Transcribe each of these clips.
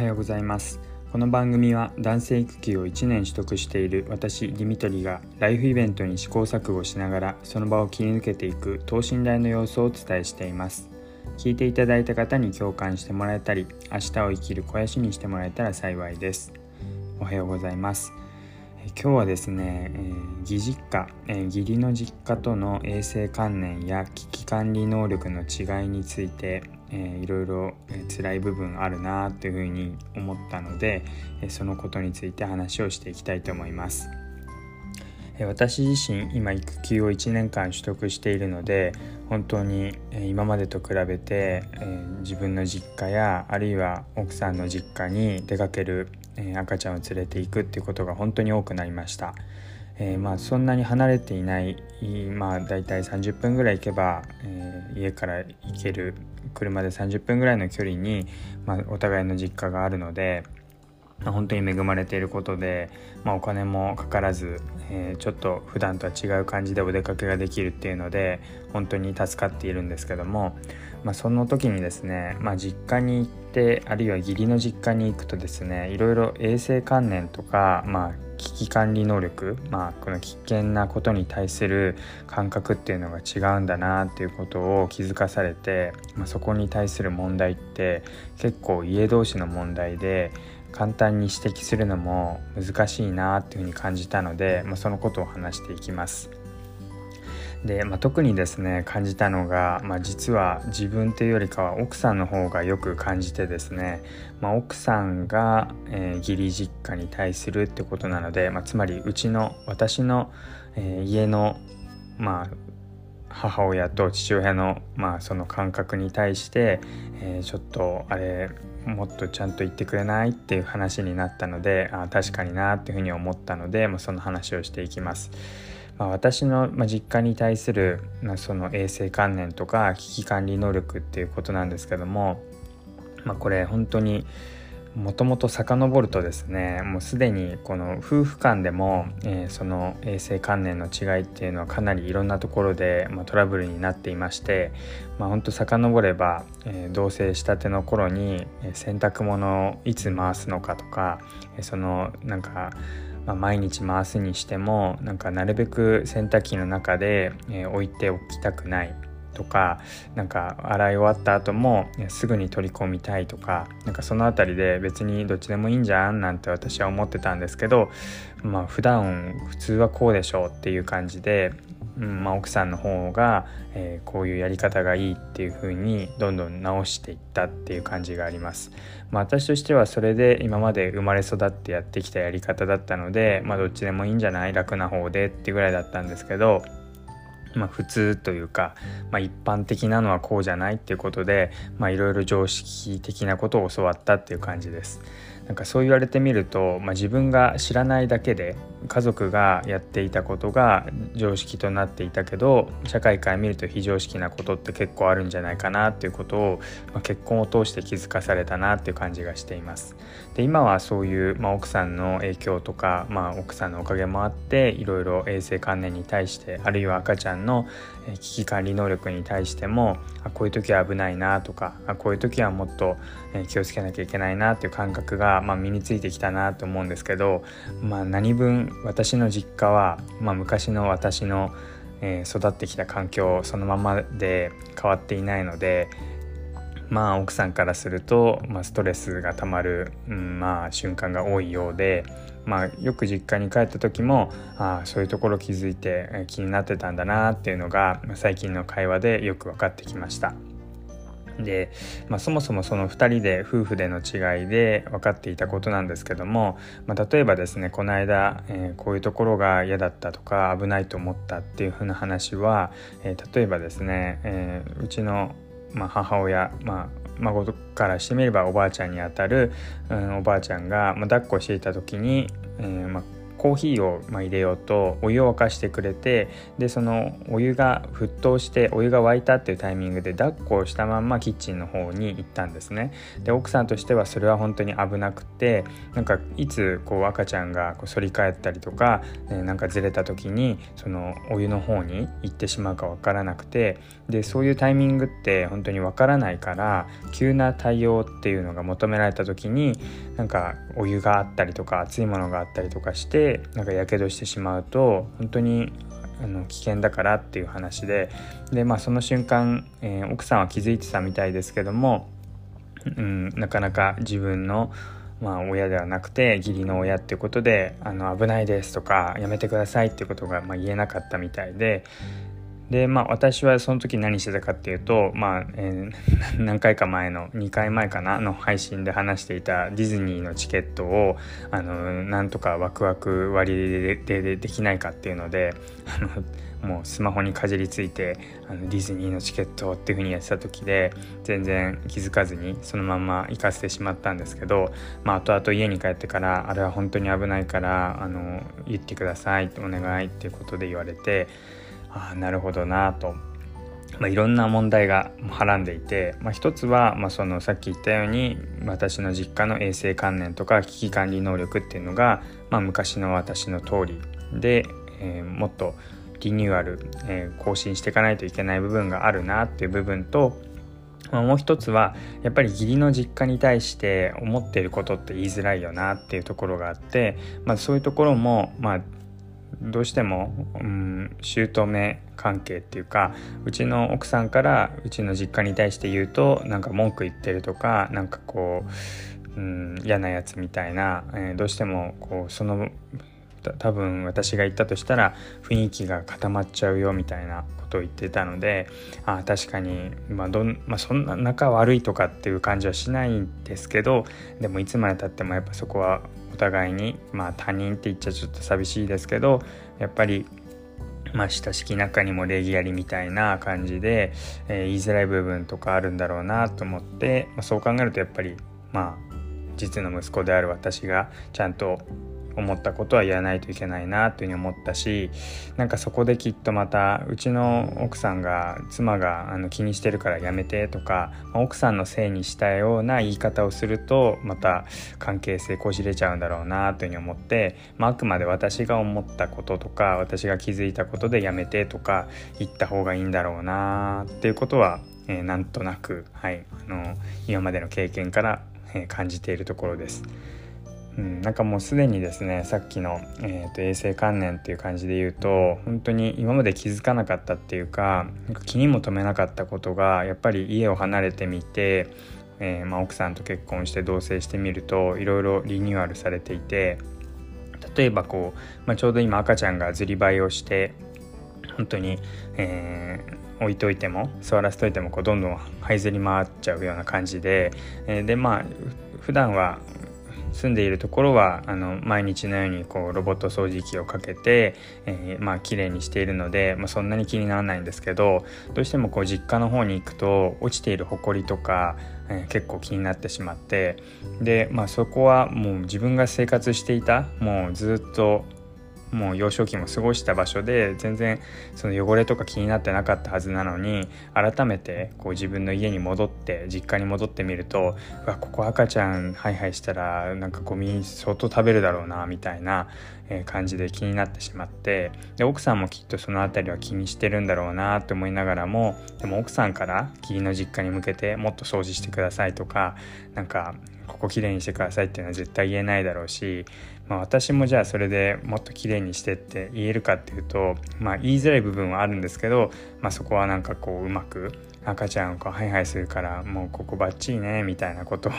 はようございます。この番組は男性育休を1年取得している私ディミトリがライフイベントに試行錯誤しながらその場を切り抜けていく等身大の様子をお伝えしています。聞いていただいた方に共感してもらえたり明日を生きる肥やしにしてもらえたら幸いです。おはようございます。今日はですね、えー、義実家、えー、義理の実家との衛生観念や危機管理能力の違いについて、えー、いろいろ、えー、辛い部分あるなというふうに思ったので、えー、そのことについて話をしていきたいと思います。えー、私自身今育休を1年間取得しているので本当に、え、今までと比べて、えー、自分の実家やあるいは奥さんの実家に出かけるえ赤ちゃんを連れていくっていうことが本当に多くなりました。えー、まあそんなに離れていないまあ大体30分ぐらい行けば、えー、家から行ける。車で30分ぐらいの距離に、まあ、お互いの実家があるので、本当に恵まれていることで、まあ、お金もかからず、えー、ちょっと普段とは違う感じでお出かけができるっていうので本当に助かっているんですけども、まあ、その時にですね、まあ、実家に行ってあるいは義理の実家に行くとですねいろいろ衛生観念とか、まあ、危機管理能力、まあ、この危険なことに対する感覚っていうのが違うんだなっていうことを気づかされて、まあ、そこに対する問題って結構家同士の問題で簡単に指摘するのも難しいなっていうふうに感じたので、まあ、そのことを話していきます。で、まあ、特にですね感じたのが、まあ、実は自分というよりかは奥さんの方がよく感じてですね、まあ、奥さんが、えー、義理実家に対するってことなので、まあ、つまりうちの私の、えー、家のまあ母親と父親の,、まあその感覚に対して、えー、ちょっとあれもっとちゃんと言ってくれないっていう話になったのであ確かになっていうふうに思ったので、まあ、その話をしていきます。まあ、私の、実家に対する、まあ、その衛生観念とか危機管理能力っていうことなんですけども、まあ、これ本当にもともと遡るとですねもうすでにこの夫婦間でも、えー、その衛生観念の違いっていうのはかなりいろんなところで、まあ、トラブルになっていまして、まあ、ほんと遡れば、えー、同棲したての頃に、えー、洗濯物をいつ回すのかとか、え、そのなんかまあ、毎日回すにしてもなんかなるべく洗濯機の中で、え、置いておきたくない。とかなんか洗い終わった後もすぐに取り込みたいとかなんかその辺りで別にどっちでもいいんじゃんなんて私は思ってたんですけどまあ普段普通はこうでしょうっていう感じでうんまあ、奥さんの方が、えー、こういうやり方がいいっていう風にどんどん直していったっていう感じがあります。まあ、私としてはそれで今まで生まれ育ってやってきたやり方だったので、まあ、どっちでもいいんじゃない？楽な方でっていうぐらいだったんですけど、まあ、普通というか、まあ、一般的なのはこうじゃないっていうことでいろいろ常識的なことを教わったっていう感じです。なんかそう言われてみると、まあ、自分が知らないだけで家族がやっていたことが常識となっていたけど社会から見ると非常識なことって結構あるんじゃないかなっていうことを、まあ、結婚を通して気づかされたなっていう感じがしています。で今はそういう、まあ、奥さんの影響とか、まあ、奥さんのおかげもあっていろいろ衛生観念に対してあるいは赤ちゃんの危機管理能力に対してもあこういう時は危ないなとかあこういう時はもっと気をつけなきゃいけないなっていう感覚がまあ、身についてきたなと思うんですけど、まあ、何分私の実家は、まあ、昔の私の、えー、育ってきた環境そのままで変わっていないのでまあ奥さんからすると、まあ、ストレスがたまる、うん、まあ瞬間が多いようで、まあ、よく実家に帰った時もあそういうところ気づいて気になってたんだなっていうのが最近の会話でよく分かってきました。で、まあ、そもそもその2人で夫婦での違いで分かっていたことなんですけども、まあ、例えばですねこの間、えー、こういうところが嫌だったとか危ないと思ったっていうふうな話は、えー、例えばですね、えー、うちの、まあ、母親、まあ、孫からしてみればおばあちゃんにあたる、うん、おばあちゃんが、まあ、抱っこしていた時に、えーまあ、コーヒーをま入れようとお湯を沸かしてくれてでそのお湯が沸騰してお湯が沸いたっていうタイミングで抱っこをしたまんまキッチンの方に行ったんですね。で奥さんとしてはそれは本当に危なくてなんかいつこう赤ちゃんがこう反り返ったりとか、えー、なんかずれた時にそのお湯の方に行ってしまうか分からなくてでそういうタイミングって本当に分からないから急な対応っていうのが求められた時になんかお湯があったりとか熱いものがあったりとかしてなんかやけどしてしまうと本当にあの危険だからっていう話でで、まあ、その瞬間、えー、奥さんは気づいてたみたいですけども、うん、なかなか自分のまあ、親ではなくて義理の親っていうことであの危ないですとかやめてくださいっていうことがまあ言えなかったみたいででまあ私はその時何してたかっていうとまあ、えー、何回か前の2回前かなの配信で話していたディズニーのチケットをあのなんとかワクワク割ででできないかっていうので あのもうスマホにかじりついてあのディズニーのチケットっていう風にやってた時で全然気づかずにそのまま行かせてしまったんですけど、まあ、後々家に帰ってからあれは本当に危ないからあの言ってくださいお願いっていうことで言われてああなるほどなと。まあ、いろんな問題がはらんでいて、まあ、一つは、まあ、そのさっき言ったように私の実家の衛生観念とか危機管理能力っていうのが、まあ、昔の私の通りで、えー、もっとリニューアル、えー、更新していかないといけない部分があるなっていう部分と、まあ、もう一つはやっぱり義理の実家に対して思っていることって言いづらいよなっていうところがあって、まあ、そういうところもまあどうしても、うん、姑関係っていうかうちの奥さんからうちの実家に対して言うとなんか文句言ってるとかなんかこう、うん、嫌なやつみたいな、えー、どうしてもこうその多分私が言ったとしたら雰囲気が固まっちゃうよみたいなことを言ってたのであ確かに、まあどんまあ、そんな仲悪いとかっていう感じはしないんですけどでもいつまでたってもやっぱそこはお互いに、まあ、他人って言っちゃちょっと寂しいですけどやっぱりまあ、親しき中にも礼儀ありみたいな感じで、えー、言いづらい部分とかあるんだろうなと思って、まあ、そう考えるとやっぱりまあ実の息子である私がちゃんと思ったことは言わないといけないなというふうに思ったしなんかそこできっとまたうちの奥さんが妻があの気にしてるからやめてとか奥さんのせいにしたような言い方をするとまた関係性こじれちゃうんだろうなというふうに思って、まあ、くまで私が思ったこととか私が気づいたことでやめてとか言った方がいいんだろうなっていうことは、えー、なんとなく、はい、あの今までの経験から、感じているところです。うん、なんかもうすでにですねさっきの、えーと、衛生観念っていう感じで言うと本当に今まで気づかなかったっていうか気にも留めなかったことがやっぱり家を離れてみて、えー、まあ、奥さんと結婚して同棲してみるといろいろリニューアルされていて例えばこう、まあ、ちょうど今赤ちゃんがずりばいをして本当に、えー、置いといても座らせといてもこうどんどん這いずり回っちゃうような感じで、えー、でまあ普段は住んでいるところはあの毎日のようにこうロボット掃除機をかけて、えー、まあ綺麗にしているので、まあ、そんなに気にならないんですけどどうしてもこう実家の方に行くと落ちている埃とか、えー、結構気になってしまってで、まあ、そこはもう自分が生活していたもうずっともう幼少期も過ごした場所で全然その汚れとか気になってなかったはずなのに改めてこう自分の家に戻って実家に戻ってみるとわここ赤ちゃんハイハイしたらなんかゴミ相当食べるだろうなみたいな感じで気になってしまってで奥さんもきっとその辺りは気にしてるんだろうなと思いながらもでも奥さんから義理の実家に向けてもっと掃除してくださいとかなんかここきれいにしてくださいっていうのは絶対言えないだろうしまあ、私もじゃあそれでもっと綺麗にしてって言えるかっていうと、まあ、言いづらい部分はあるんですけど、まあ、そこはなんかこううまく赤ちゃんをハイハイするからもうここバッチリねみたいなことを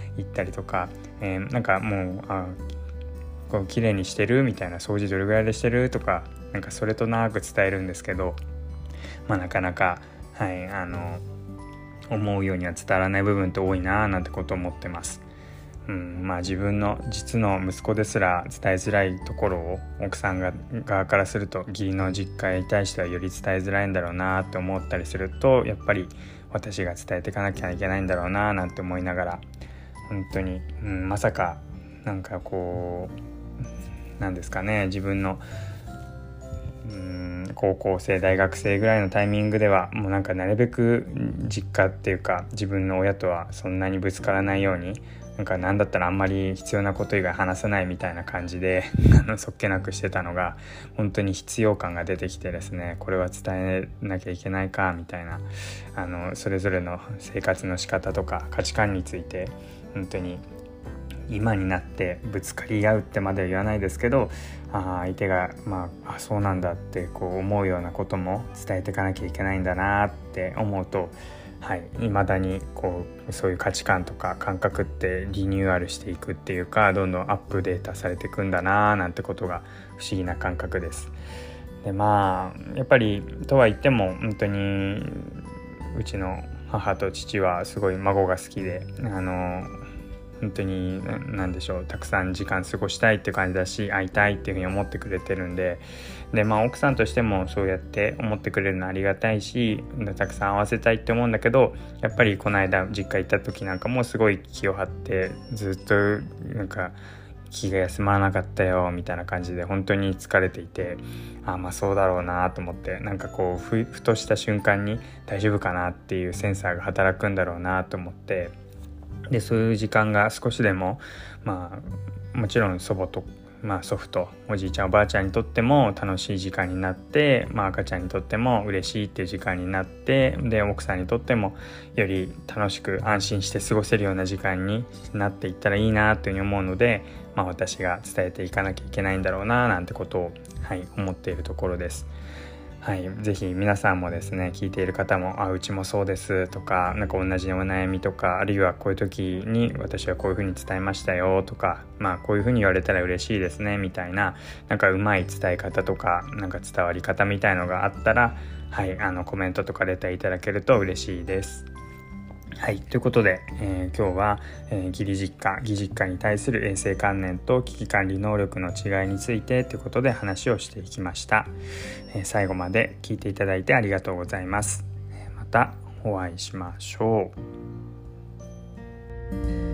言ったりとか、えー、なんかもうあこう綺麗にしてるみたいな掃除どれぐらいでしてるとかなんかそれとなく伝えるんですけど、まあ、なかなかはいあの思うようには伝わらない部分って多いなーなんてこと思ってます。うんまあ、自分の実の息子ですら伝えづらいところを奥さんが側からすると義理の実家に対してはより伝えづらいんだろうなって思ったりするとやっぱり私が伝えていかなきゃいけないんだろうななんて思いながら本当に、うん、まさかなんかこう何ですかね自分のうん高校生大学生ぐらいのタイミングではもうなんかなるべく実家っていうか自分の親とはそんなにぶつからないようになんか何だったらあんまり必要なこと以外話さないみたいな感じであの そっけなくしてたのが本当に必要感が出てきてですねこれは伝えなきゃいけないかみたいなあのそれぞれの生活の仕方とか価値観について本当に今になってぶつかり合うってまでは言わないですけどあ相手が、まあ、あそうなんだってこう思うようなことも伝えていかなきゃいけないんだなって思うとはい、未だにこうそういう価値観とか感覚ってリニューアルしていくっていうかどんどんアップデートされていくんだななんてことが不思議な感覚です。でまあやっぱりとは言っても本当にうちの母と父はすごい孫が好きであの本当に何でしょうたくさん時間過ごしたいって感じだし会いたいっていうふうに思ってくれてるんでで、まあ、奥さんとしてもそうやって思ってくれるのありがたいしたくさん会わせたいって思うんだけどやっぱりこの間実家行った時なんかもすごい気を張ってずっとなんか気が休まらなかったよみたいな感じで本当に疲れていてあまあそうだろうなと思ってなんかこうふふとした瞬間に大丈夫かなっていうセンサーが働くんだろうなと思ってでそういう時間が少しでもまあもちろん祖母と、まあ、祖父とおじいちゃんおばあちゃんにとっても楽しい時間になって、まあ、赤ちゃんにとっても嬉しいっていう時間になってで奥さんにとってもより楽しく安心して過ごせるような時間になっていったらいいなというふうに思うので、まあ、私が伝えていかなきゃいけないんだろうななんてことを、はい、思っているところです。はい、ぜひ皆さんもですね聞いている方も「あうちもそうです」とか何か同じお悩みとかあるいはこういう時に私はこういうふうに伝えましたよとかまあこういうふうに言われたら嬉しいですねみたいななんかうまい伝え方とかなんか伝わり方みたいのがあったらはいあのコメントとかレターいただけると嬉しいです。はい。ということで、えー、今日は、えー、義理実家、義実家に対する衛生観念と危機管理能力の違いについてということで話をしていきました。えー、最後まで聞いていただいてありがとうございます。またお会いしましょう。